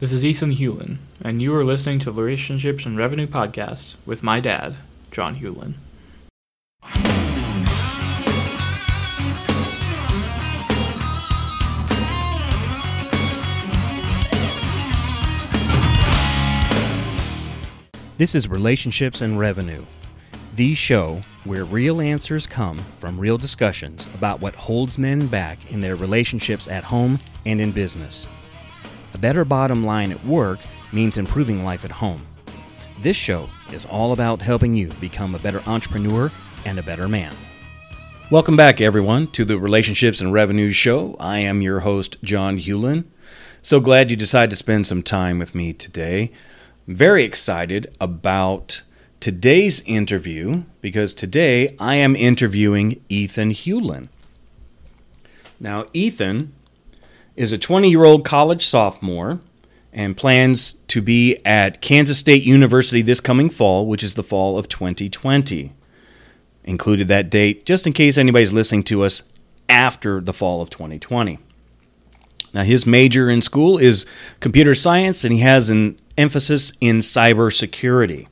This is Ethan Hewlin, and you are listening to the Relationships and Revenue Podcast with my dad, John Hewlin. This is Relationships and Revenue, the show where real answers come from real discussions about what holds men back in their relationships at home and in business. A better bottom line at work means improving life at home. This show is all about helping you become a better entrepreneur and a better man. Welcome back, everyone, to the Relationships and Revenues Show. I am your host, John Hewlin. So glad you decided to spend some time with me today. Very excited about today's interview because today I am interviewing Ethan Hewlin. Now, Ethan is a 20 year old college sophomore and plans to be at Kansas State University this coming fall, which is the fall of 2020. Included that date just in case anybody's listening to us after the fall of 2020. Now, his major in school is computer science, and he has an emphasis in cybersecurity.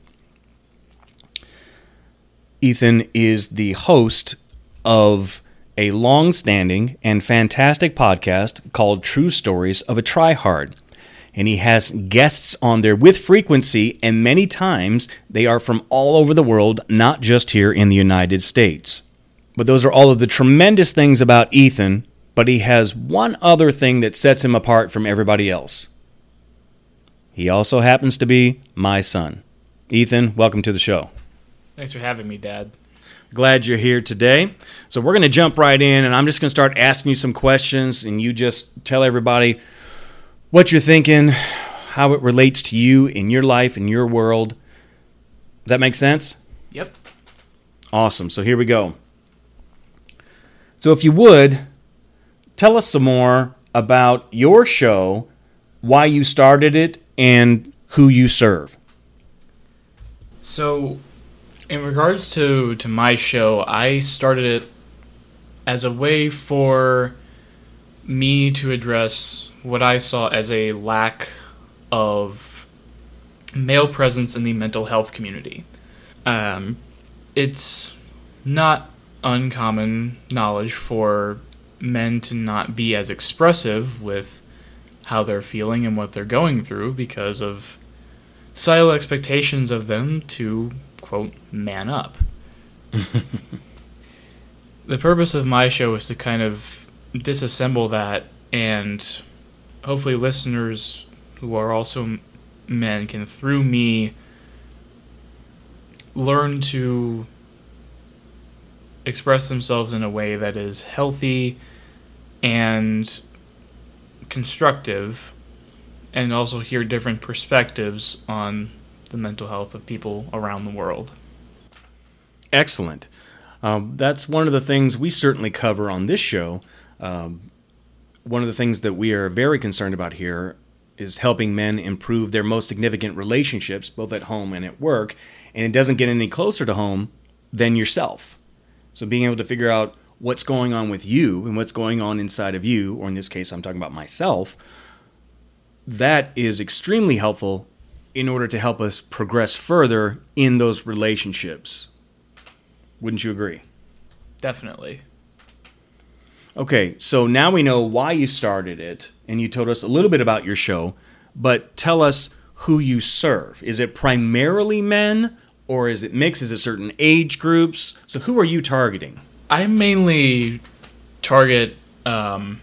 Ethan is the host of a long standing and fantastic podcast called True Stories of a Tryhard. And he has guests on there with frequency, and many times they are from all over the world, not just here in the United States. But those are all of the tremendous things about Ethan, but he has one other thing that sets him apart from everybody else. He also happens to be my son. Ethan, welcome to the show. Thanks for having me, Dad. Glad you're here today. So, we're going to jump right in, and I'm just going to start asking you some questions, and you just tell everybody what you're thinking, how it relates to you in your life, in your world. Does that make sense? Yep. Awesome. So, here we go. So, if you would, tell us some more about your show, why you started it, and who you serve. So, in regards to to my show, I started it as a way for me to address what I saw as a lack of male presence in the mental health community. Um, it's not uncommon knowledge for men to not be as expressive with how they're feeling and what they're going through because of societal expectations of them to quote man up. the purpose of my show is to kind of disassemble that and hopefully listeners who are also men can through me learn to express themselves in a way that is healthy and constructive and also hear different perspectives on the mental health of people around the world. Excellent. Um, that's one of the things we certainly cover on this show. Um, one of the things that we are very concerned about here is helping men improve their most significant relationships, both at home and at work. And it doesn't get any closer to home than yourself. So being able to figure out what's going on with you and what's going on inside of you, or in this case, I'm talking about myself, that is extremely helpful in order to help us progress further in those relationships. Wouldn't you agree? Definitely. Okay, so now we know why you started it, and you told us a little bit about your show, but tell us who you serve. Is it primarily men, or is it mixed? Is it certain age groups? So who are you targeting? I mainly target um,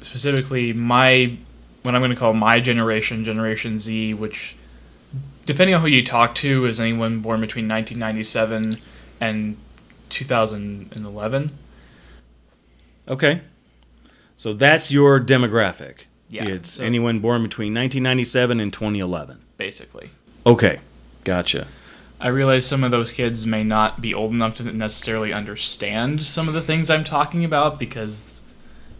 specifically my what I'm going to call my generation, Generation Z, which, depending on who you talk to, is anyone born between 1997 and 2011. Okay. So that's your demographic. Yeah, It's so- anyone born between 1997 and 2011. Basically, Okay. Gotcha. I realize some of those kids may not be old enough to necessarily understand some of the things I'm talking about because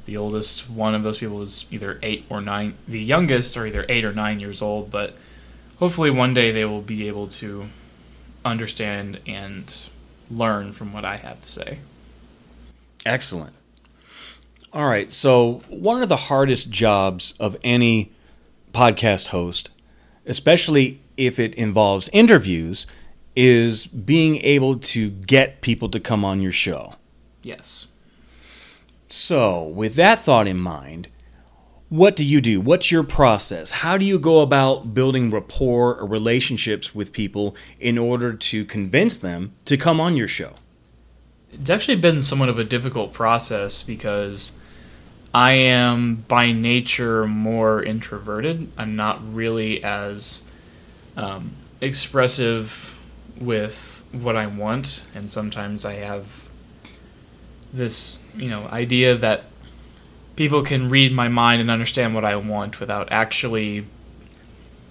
the oldest one of those people is either eight or nine. The youngest are either eight or nine years old, but hopefully one day they will be able to understand and learn from what I have to say. Excellent. All right. So, one of the hardest jobs of any podcast host, especially if it involves interviews, is being able to get people to come on your show. Yes. So, with that thought in mind, what do you do? What's your process? How do you go about building rapport or relationships with people in order to convince them to come on your show? It's actually been somewhat of a difficult process because I am by nature more introverted. I'm not really as um, expressive with what I want, and sometimes I have this, you know, idea that people can read my mind and understand what I want without actually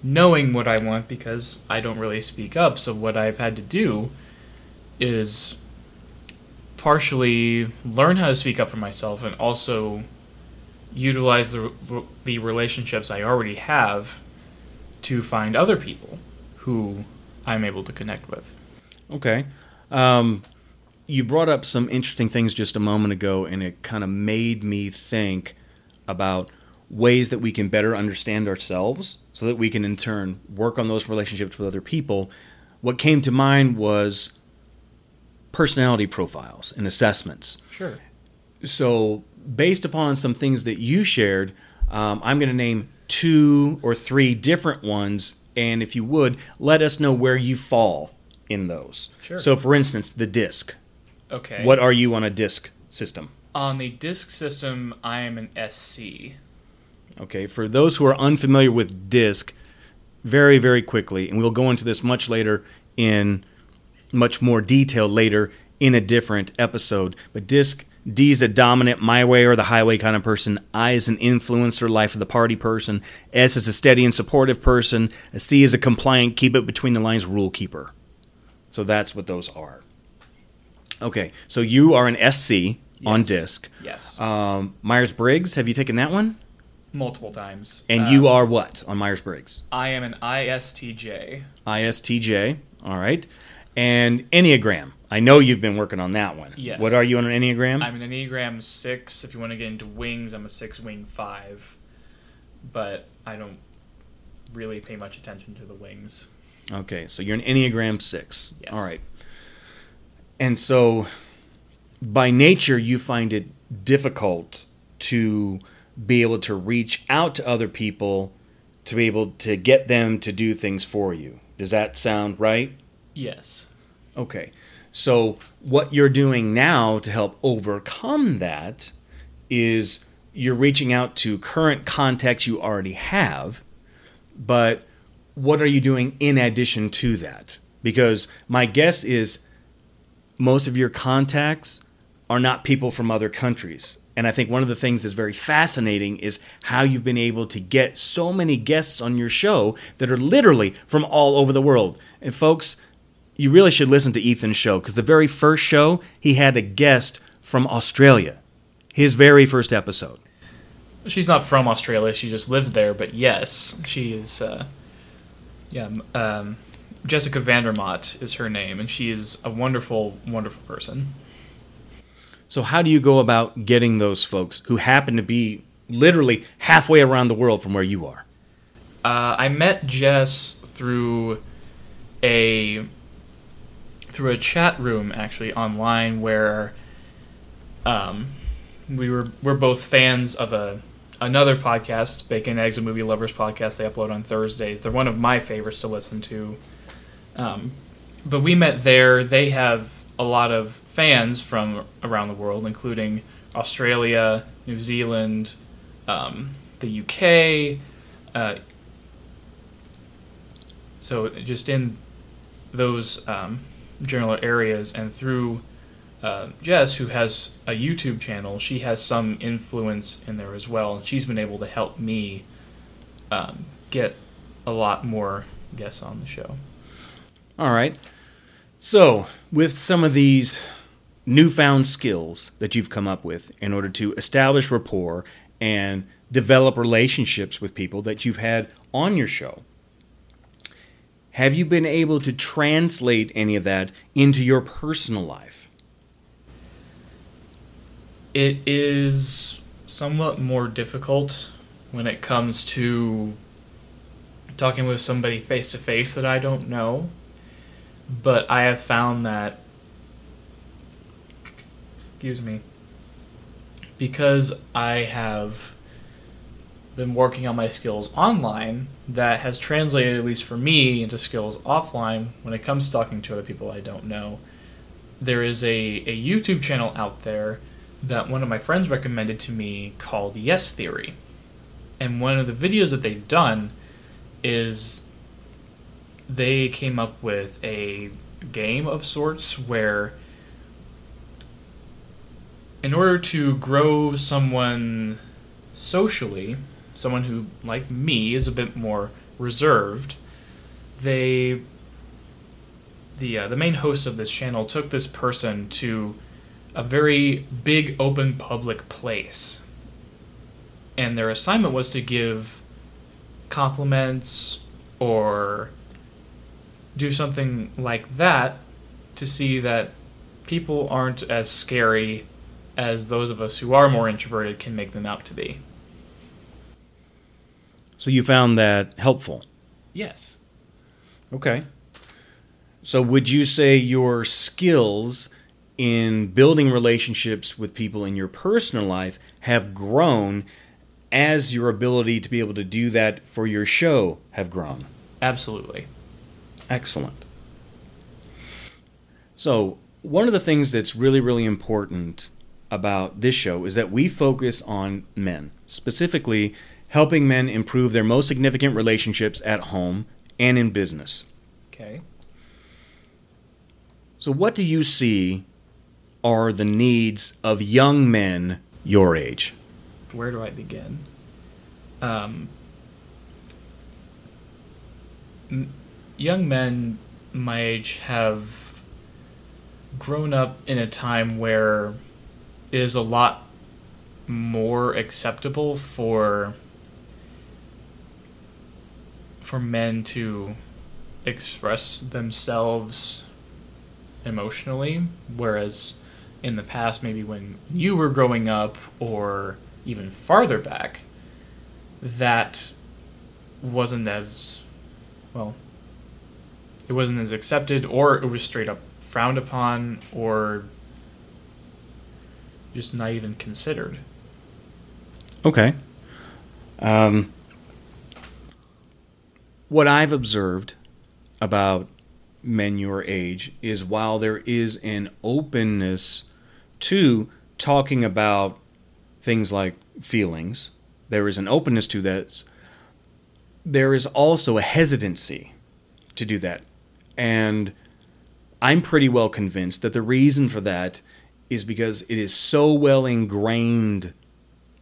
knowing what I want because I don't really speak up. So what I've had to do is partially learn how to speak up for myself and also utilize the, the relationships I already have to find other people who I'm able to connect with. Okay. Um, you brought up some interesting things just a moment ago, and it kind of made me think about ways that we can better understand ourselves so that we can, in turn, work on those relationships with other people. What came to mind was personality profiles and assessments. Sure. So, based upon some things that you shared, um, I'm going to name two or three different ones, and if you would, let us know where you fall in those. Sure. So, for instance, the disc. Okay. What are you on a disc system? On the disc system, I am an SC. Okay, for those who are unfamiliar with disc, very, very quickly, and we'll go into this much later in much more detail later in a different episode. But disc, D is a dominant, my way or the highway kind of person. I is an influencer, life of the party person. S is a steady and supportive person. A C is a compliant, keep it between the lines rule keeper. So that's what those are. Okay, so you are an SC on Yes. disc. Yes. Um, Myers Briggs, have you taken that one? Multiple times. And Um, you are what on Myers Briggs? I am an ISTJ. ISTJ. All right. And Enneagram. I know you've been working on that one. Yes. What are you on an Enneagram? I'm an Enneagram 6. If you want to get into wings, I'm a 6 wing 5. But I don't really pay much attention to the wings. okay, so you're an Enneagram 6. Yes. All right. And so by nature, you find it difficult to be able to reach out to other people to be able to get them to do things for you. Does that sound right? Yes. Okay. So what you're doing now to help overcome that is you're reaching out to current contacts you already have, but what are you doing in addition to that? Because my guess is most of your contacts are not people from other countries. And I think one of the things that's very fascinating is how you've been able to get so many guests on your show that are literally from all over the world. And folks, you really should listen to Ethan's show because the very first show, he had a guest from Australia. His very first episode. She's not from Australia. She just lives there. But yes, she is. Uh, yeah, um, Jessica Vandermott is her name, and she is a wonderful, wonderful person. So, how do you go about getting those folks who happen to be literally halfway around the world from where you are? Uh, I met Jess through a through a chat room actually online where um, we were we're both fans of a another podcast, Bacon Eggs and Movie Lovers podcast. They upload on Thursdays. They're one of my favorites to listen to. Um, but we met there. They have a lot of fans from around the world, including Australia, New Zealand, um, the UK. Uh, so just in those um, general areas and through uh, Jess, who has a YouTube channel, she has some influence in there as well, and she's been able to help me um, get a lot more guests on the show. All right. So, with some of these newfound skills that you've come up with in order to establish rapport and develop relationships with people that you've had on your show, have you been able to translate any of that into your personal life? It is somewhat more difficult when it comes to talking with somebody face to face that I don't know. But I have found that, excuse me, because I have been working on my skills online, that has translated, at least for me, into skills offline when it comes to talking to other people I don't know. There is a, a YouTube channel out there that one of my friends recommended to me called Yes Theory. And one of the videos that they've done is they came up with a game of sorts where in order to grow someone socially, someone who like me is a bit more reserved, they the uh, the main host of this channel took this person to a very big open public place. And their assignment was to give compliments or do something like that to see that people aren't as scary as those of us who are more introverted can make them out to be. So you found that helpful? Yes. Okay. So would you say your skills in building relationships with people in your personal life have grown as your ability to be able to do that for your show have grown? Absolutely. Excellent. So, one of the things that's really, really important about this show is that we focus on men, specifically helping men improve their most significant relationships at home and in business. Okay. So, what do you see are the needs of young men your age? Where do I begin? Um, m- young men my age have grown up in a time where it is a lot more acceptable for for men to express themselves emotionally whereas in the past maybe when you were growing up or even farther back that wasn't as well it wasn't as accepted or it was straight up frowned upon or just not even considered Okay. Um, what I've observed about men your age is while there is an openness to talking about things like feelings, there is an openness to that. There is also a hesitancy to do that. And I'm pretty well convinced that the reason for that is because it is so well ingrained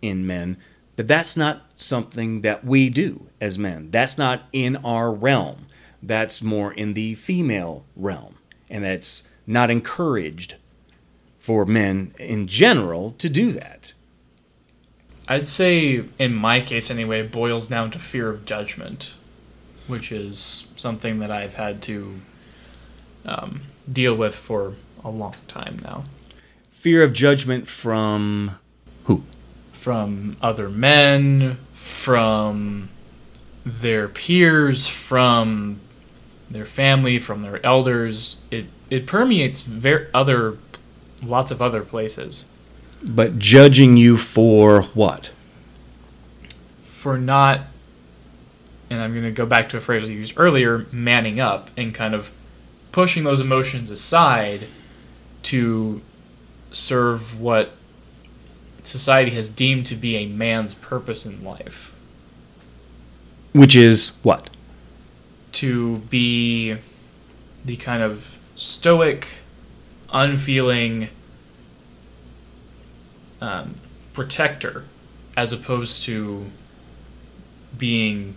in men that that's not something that we do as men. That's not in our realm. That's more in the female realm. And that's not encouraged for men in general to do that. I'd say, in my case anyway, boils down to fear of judgment, which is something that I've had to um, deal with for a long time now. Fear of judgment from who? From other men, from their peers, from their family, from their elders. It it permeates ver- other lots of other places. But judging you for what? for not and I'm going to go back to a phrase I used earlier, manning up and kind of pushing those emotions aside to serve what society has deemed to be a man's purpose in life. Which is what? To be the kind of stoic, unfeeling um, protector as opposed to being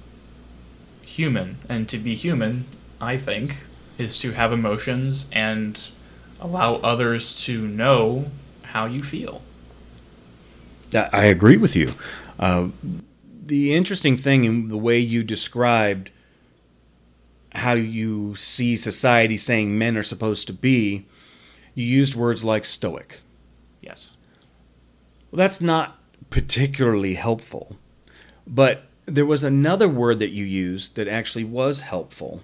human. And to be human, I think, is to have emotions and allow others to know how you feel. I agree with you. Uh, the interesting thing in the way you described how you see society saying men are supposed to be, you used words like stoic. Yes. Well, that's not particularly helpful. But there was another word that you used that actually was helpful.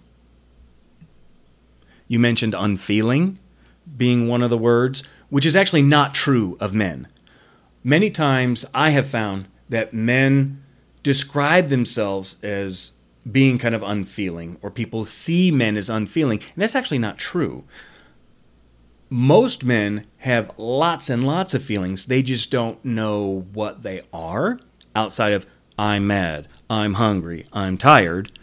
You mentioned unfeeling being one of the words, which is actually not true of men. Many times I have found that men describe themselves as being kind of unfeeling, or people see men as unfeeling, and that's actually not true. Most men have lots and lots of feelings, they just don't know what they are outside of I'm mad, I'm hungry, I'm tired,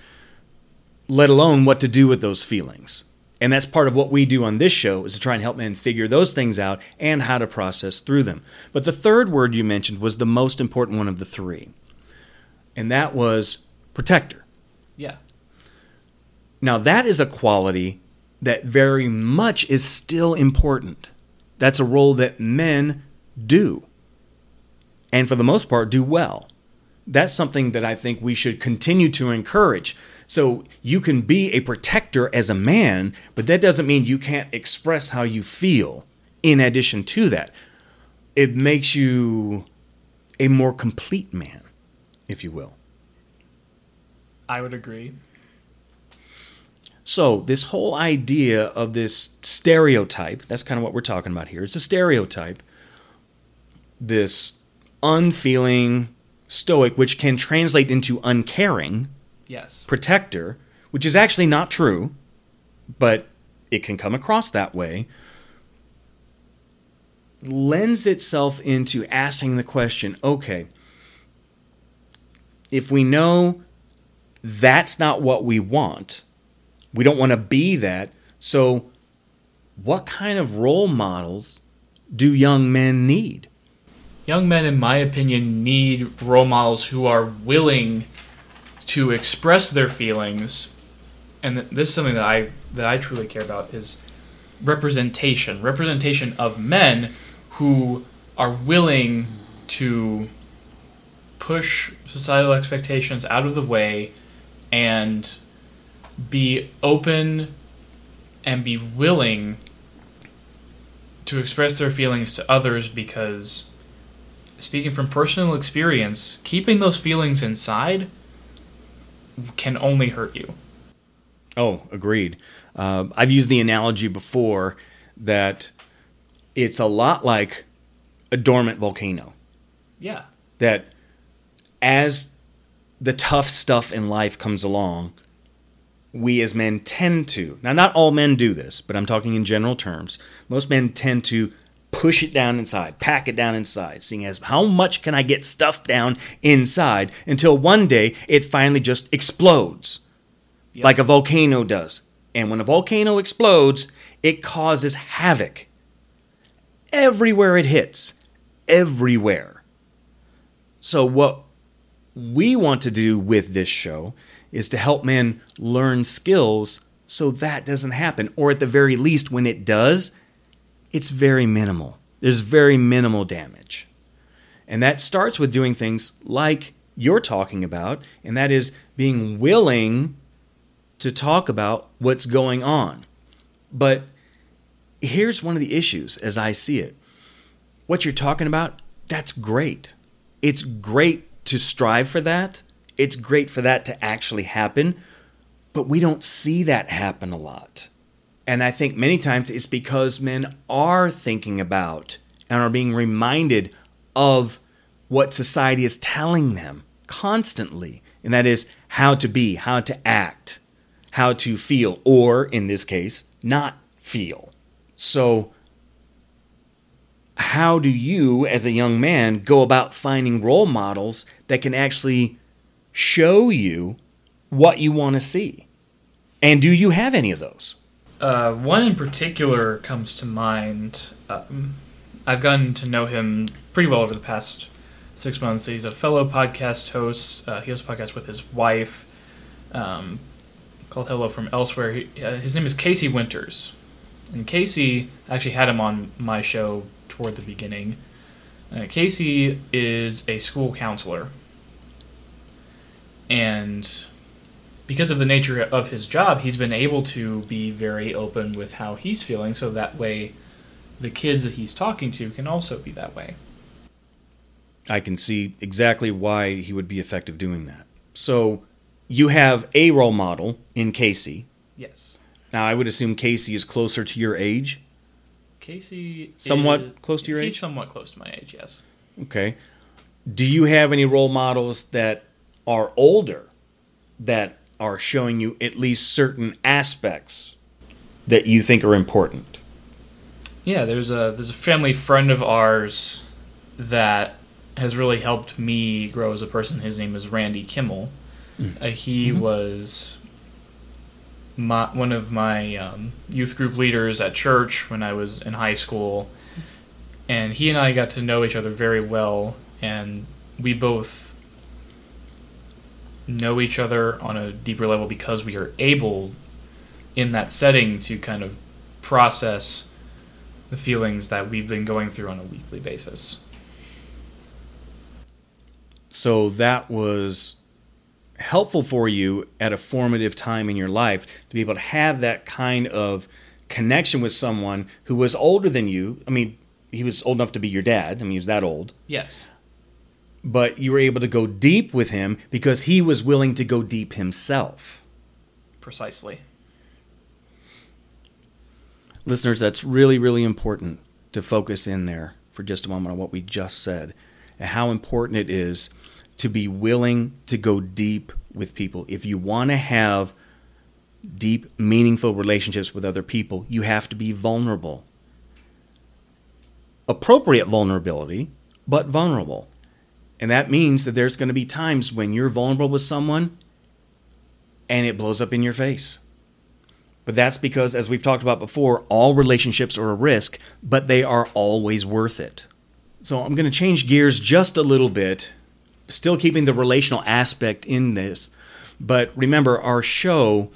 let alone what to do with those feelings. And that's part of what we do on this show is to try and help men figure those things out and how to process through them. But the third word you mentioned was the most important one of the three. And that was protector. Yeah. Now that is a quality that very much is still important. That's a role that men do. And for the most part do well. That's something that I think we should continue to encourage. So you can be a protector as a man, but that doesn't mean you can't express how you feel in addition to that. It makes you a more complete man, if you will. I would agree. So, this whole idea of this stereotype, that's kind of what we're talking about here. It's a stereotype. This unfeeling stoic, which can translate into uncaring, Yes. protector, which is actually not true, but it can come across that way, lends itself into asking the question okay, if we know that's not what we want, we don't want to be that, so what kind of role models do young men need? Young men, in my opinion, need role models who are willing to express their feelings, and this is something that I that I truly care about is representation. Representation of men who are willing to push societal expectations out of the way and be open and be willing to express their feelings to others because speaking from personal experience keeping those feelings inside can only hurt you Oh, agreed. Uh, I've used the analogy before that it's a lot like a dormant volcano. yeah That as the tough stuff in life comes along, we as men tend to, now, not all men do this, but I'm talking in general terms. Most men tend to push it down inside, pack it down inside, seeing as how much can I get stuff down inside until one day it finally just explodes Yep. like a volcano does. And when a volcano explodes, it causes havoc everywhere it hits. Everywhere. So, what we want to do with this show is to help men learn skills so that doesn't happen. Or at the very least, when it does, it's very minimal. There's very minimal damage. And that starts with doing things like you're talking about, and that is being willing to talk about what's going on. But here's one of the issues as I see it. What you're talking about, that's great. It's great to strive for that. It's great for that to actually happen. But we don't see that happen a lot. And I think many times it's because men are thinking about and are being reminded of what society is telling them constantly. And that is how to be, how to act, how to feel, or in this case, not feel. So, how do you, as a young man, go about finding role models that can actually show you what you want to see? And do you have any of those? Uh, one in particular comes to mind. Um, I've gotten to know him pretty well over the past six months. He's a fellow podcast host. Uh, he has a podcast with his wife um, called Hello from Elsewhere. He, uh, his name is Casey Winters. And Casey actually had him on my show toward the beginning. Uh, Casey is a school counselor. And because of the nature of his job, he's been able to be very open with how he's feeling, so that way the kids that he's talking to can also be that way. I can see exactly why he would be effective doing that. So you have a role model in Casey. Yes. Now, I would assume Casey is closer to your age. Casey. Somewhat is- close to your he's age? somewhat close to my age. Yes. Okay. Do you have any role models that are older that are showing you at least certain aspects that you think are important? Yeah. There's a there's a family friend of ours that has really helped me grow as a person. His name is Randy Kimmel. Uh, he was my, one of my um, youth group leaders at church when I was in high school, and he and I got to know each other very well, and we both know each other on a deeper level because we are able, in that setting, to kind of process the feelings that we've been going through on a weekly basis. So that was helpful for you at a formative time in your life to be able to have that kind of connection with someone who was older than you. I mean, he was old enough to be your dad. I mean, he was that old. Yes. But you were able to go deep with him because he was willing to go deep himself. Precisely. Listeners, that's really, really important to focus in there for just a moment on what we just said and how important it is to be willing to go deep with people. If you want to have deep, meaningful relationships with other people, you have to be vulnerable. Appropriate vulnerability, but vulnerable. And that means that there's going to be times when you're vulnerable with someone and it blows up in your face. But that's because, as we've talked about before, all relationships are a risk, but they are always worth it. So I'm going to change gears just a little bit, still keeping the relational aspect in this. But remember, our show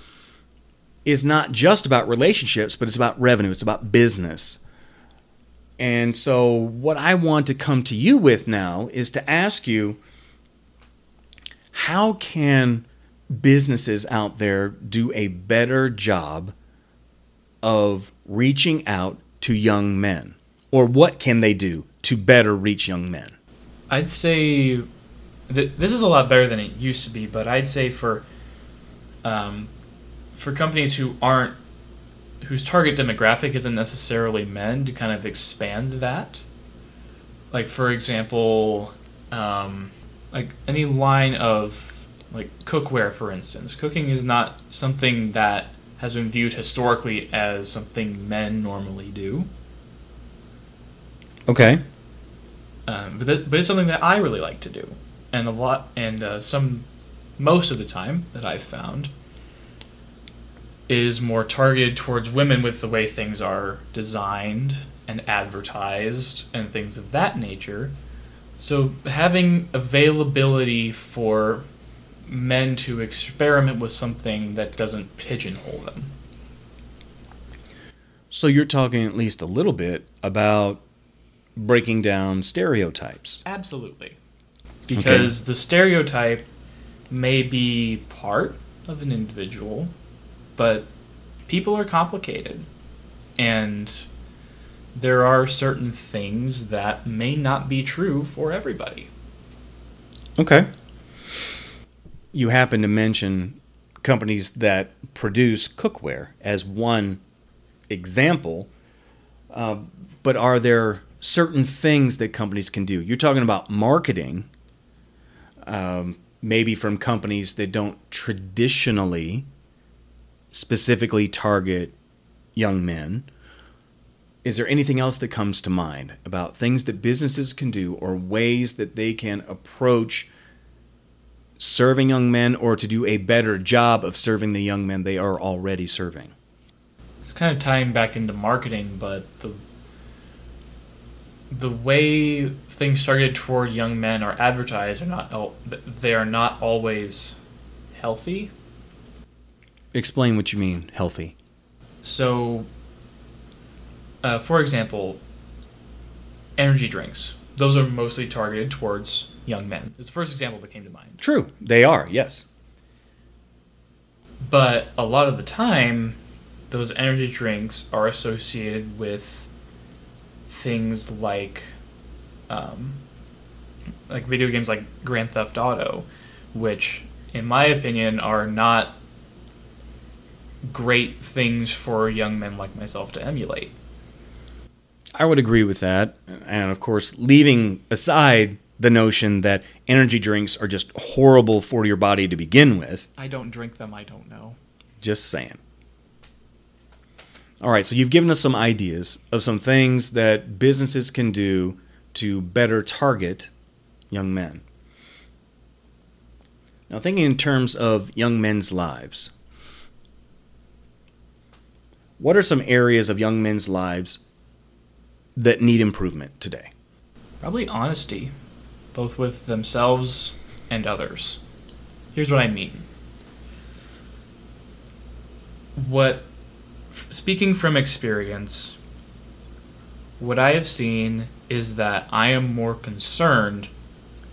is not just about relationships, but it's about revenue, it's about business. And so, what I want to come to you with now is to ask you how can businesses out there do a better job of reaching out to young men? Or what can they do to better reach young men? I'd say that this is a lot better than it used to be, but I'd say for um, for companies who aren't whose target demographic isn't necessarily men to kind of expand that. Like for example, um, like any line of like cookware, for instance. Cooking is not something that has been viewed historically as something men normally do. Okay. um, but that, but it's something that I really like to do, and a lot and uh, some most of the time that I've found is more targeted towards women with the way things are designed and advertised and things of that nature. So having availability for men to experiment with something that doesn't pigeonhole them. So you're talking at least a little bit about breaking down stereotypes. Absolutely. Because the stereotype may be part of an individual, but people are complicated. And there are certain things that may not be true for everybody. Okay. You happen to mention companies that produce cookware as one example, uh, but are there certain things that companies can do? You're talking about marketing, um, maybe from companies that don't traditionally specifically target young men. Is there anything else that comes to mind about things that businesses can do or ways that they can approach serving young men or to do a better job of serving the young men they are already serving? It's kind of tying back into marketing, but the the way things targeted toward young men are advertised are not they are not always healthy. Explain what you mean, healthy. So, uh, for example, energy drinks. Those are mostly targeted towards young men. It's the first example that came to mind. True, they are, yes. But a lot of the time, those energy drinks are associated with things like, um, like video games like Grand Theft Auto, which in my opinion, are not great things for young men like myself to emulate. I would agree with that. And of course, leaving aside the notion that energy drinks are just horrible for your body to begin with. I don't drink them, I don't know. Just saying. All right, so you've given us some ideas of some things that businesses can do to better target young men. Now, thinking in terms of young men's lives, what are some areas of young men's lives that need improvement today? Probably honesty, both with themselves and others. Here's what I mean. What, speaking from experience, what I have seen is that I am more concerned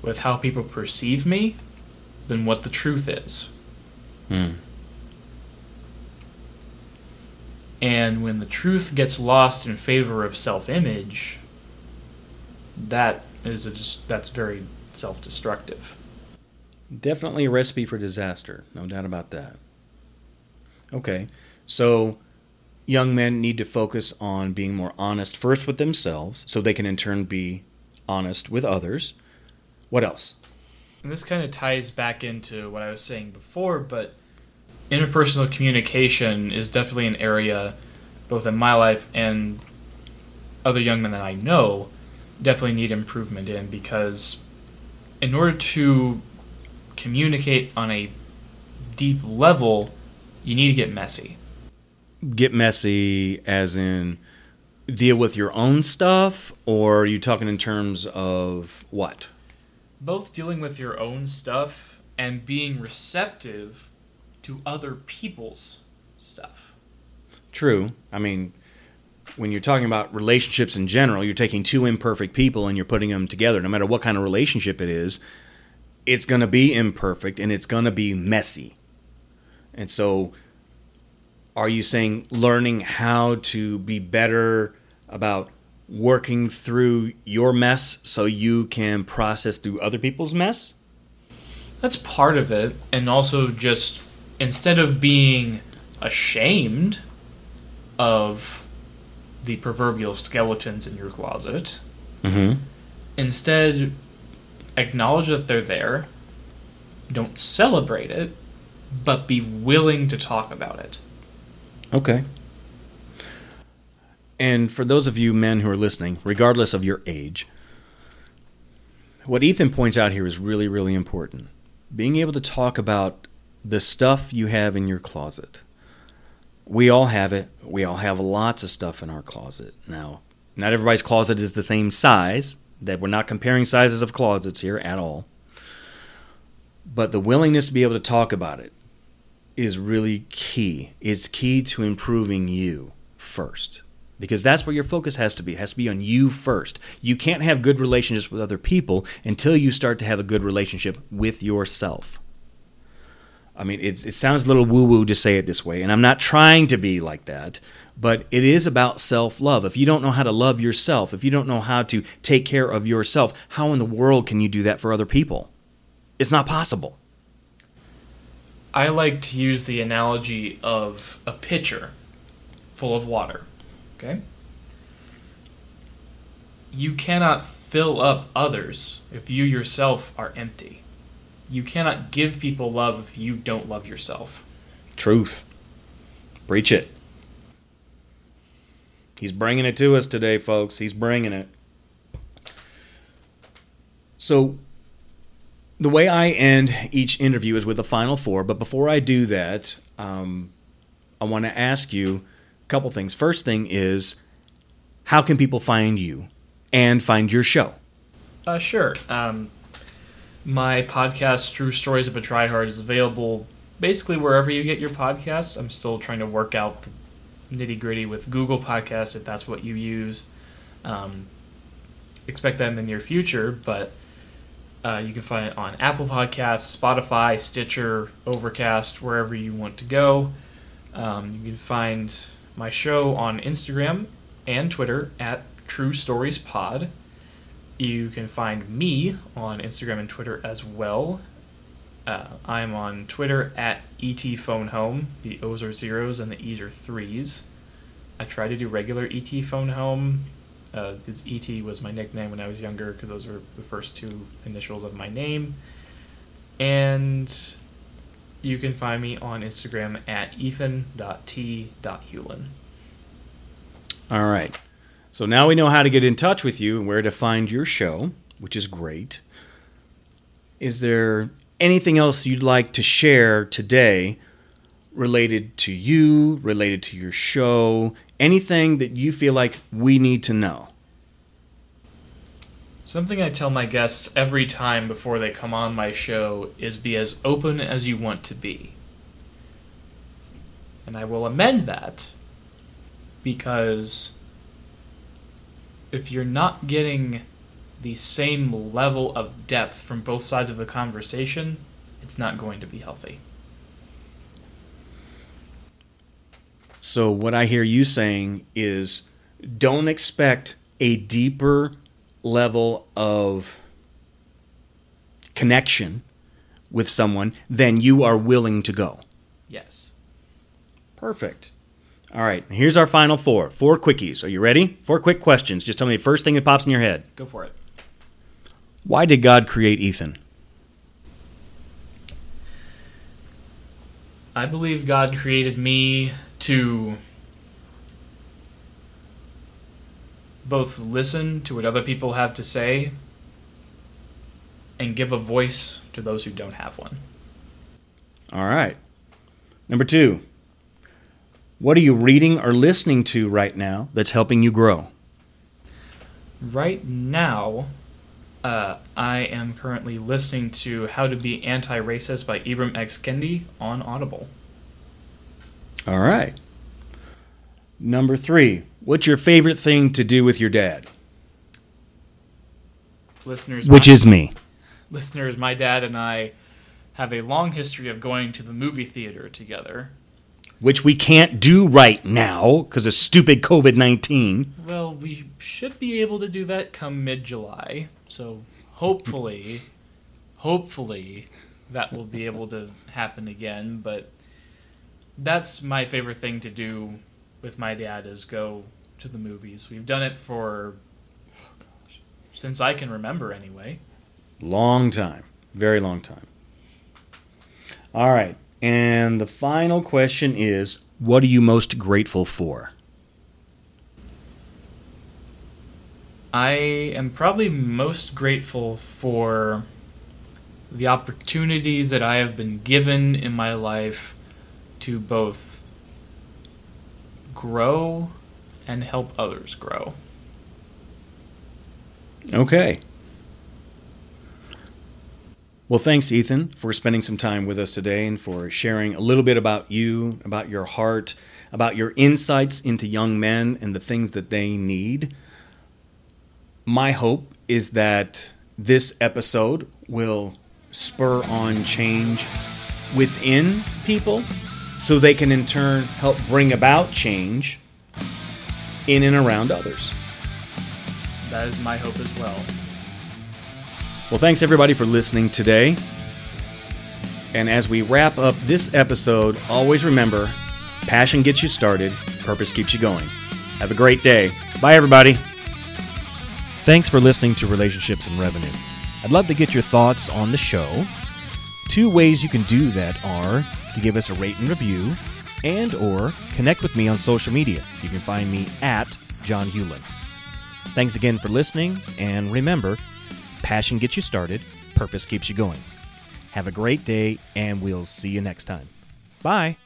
with how people perceive me than what the truth is. Hmm. And when the truth gets lost in favor of self-image, that is a just that's very self-destructive. Definitely a recipe for disaster, no doubt about that. Okay, so young men need to focus on being more honest first with themselves so they can in turn be honest with others. What else? And this kind of ties back into what I was saying before, but interpersonal communication is definitely an area, both in my life and other young men that I know, definitely need improvement in because in order to communicate on a deep level, you need to get messy. Get messy as in deal with your own stuff, or are you talking in terms of what? Both dealing with your own stuff and being receptive to other people's stuff. True. I mean, when you're talking about relationships in general, you're taking two imperfect people and you're putting them together. No matter what kind of relationship it is, it's going to be imperfect and it's going to be messy. And so, are you saying learning how to be better about working through your mess so you can process through other people's mess? That's part of it. And also, just instead of being ashamed of the proverbial skeletons in your closet, Mm-hmm. instead acknowledge that they're there, don't celebrate it, but be willing to talk about it. Okay. And for those of you men who are listening, regardless of your age, what Ethan points out here is really, really important. Being able to talk about the stuff you have in your closet. We all have it. We all have lots of stuff in our closet. Now, not everybody's closet is the same size. That we're not comparing sizes of closets here at all. But the willingness to be able to talk about it is really key. It's key to improving you first. Because that's where your focus has to be. It has to be on you first. You can't have good relationships with other people until you start to have a good relationship with yourself. I mean, it, it sounds a little woo woo to say it this way, and I'm not trying to be like that, but it is about self love. If you don't know how to love yourself, if you don't know how to take care of yourself, how in the world can you do that for other people? It's not possible. I like to use the analogy of a pitcher full of water. Okay? You cannot fill up others if you yourself are empty. You cannot give people love if you don't love yourself. Truth. Preach it. He's bringing it to us today, folks. He's bringing it. So, the way I end each interview is with the final four, but before I do that, um, I want to ask you a couple things. First thing is, how can people find you and find your show? Uh, sure. Um, my podcast, True Stories of a Tryhard, is available basically wherever you get your podcasts. I'm still trying to work out the nitty gritty with Google Podcasts if that's what you use. Um, expect that in the near future, but uh, you can find it on Apple Podcasts, Spotify, Stitcher, Overcast, wherever you want to go. Um, you can find my show on Instagram and Twitter at True Stories Pod. You can find me on Instagram and Twitter as well Uh, I'm on Twitter at etphoneHome. The O's are zeros and the E's are threes. I try to do regular ET Phone Home because uh, ET was my nickname when I was younger because those were the first two initials of my name. And you can find me on Instagram at ethan.t.hewlin. All right. So now we know how to get in touch with you and where to find your show, which is great. Is there anything else you'd like to share today related to you, related to your show, anything that you feel like we need to know? Something I tell my guests every time before they come on my show is be as open as you want to be. And I will amend that because if you're not getting the same level of depth from both sides of the conversation, it's not going to be healthy. So, what I hear you saying is don't expect a deeper level of connection with someone than you are willing to go. Yes. Perfect. All right, here's our final four. Four quickies. Are you ready? Four quick questions. Just tell me the first thing that pops in your head. Go for it. Why did God create Ethan? I believe God created me to both listen to what other people have to say and give a voice to those who don't have one. All right. Number two, what are you reading or listening to right now that's helping you grow? Right now, uh, I am currently listening to How to Be Anti Racist by Ibram X. Kendi on Audible. All right. Number three, what's your favorite thing to do with your dad? Listeners, which my, is me. Listeners, my dad and I have a long history of going to the movie theater together. Which we can't do right now because of stupid COVID 19. Well, we should be able to do that come mid July. So hopefully, hopefully, that will be able to happen again. But that's my favorite thing to do with my dad is go to the movies. We've done it for oh gosh, since I can remember anyway. Long time. Very long time. All right. And the final question is what are you most grateful for? I am probably most grateful for the opportunities that I have been given in my life to both grow and help others grow. Okay. Well, thanks, Ethan, for spending some time with us today and for sharing a little bit about you, about your heart, about your insights into young men and the things that they need. My hope is that this episode will spur on change within people so they can in turn help bring about change in and around others. That is my hope as well. Well, thanks everybody for listening today. And as we wrap up this episode, always remember passion gets you started, purpose keeps you going. Have a great day. Bye, everybody. Thanks for listening to Relationships and Revenue. I'd love to get your thoughts on the show. Two ways you can do that are to give us a rate and review and or connect with me on social media. You can find me at John Hewlin. Thanks again for listening, and remember, passion gets you started, purpose keeps you going. Have a great day, and we'll see you next time. Bye.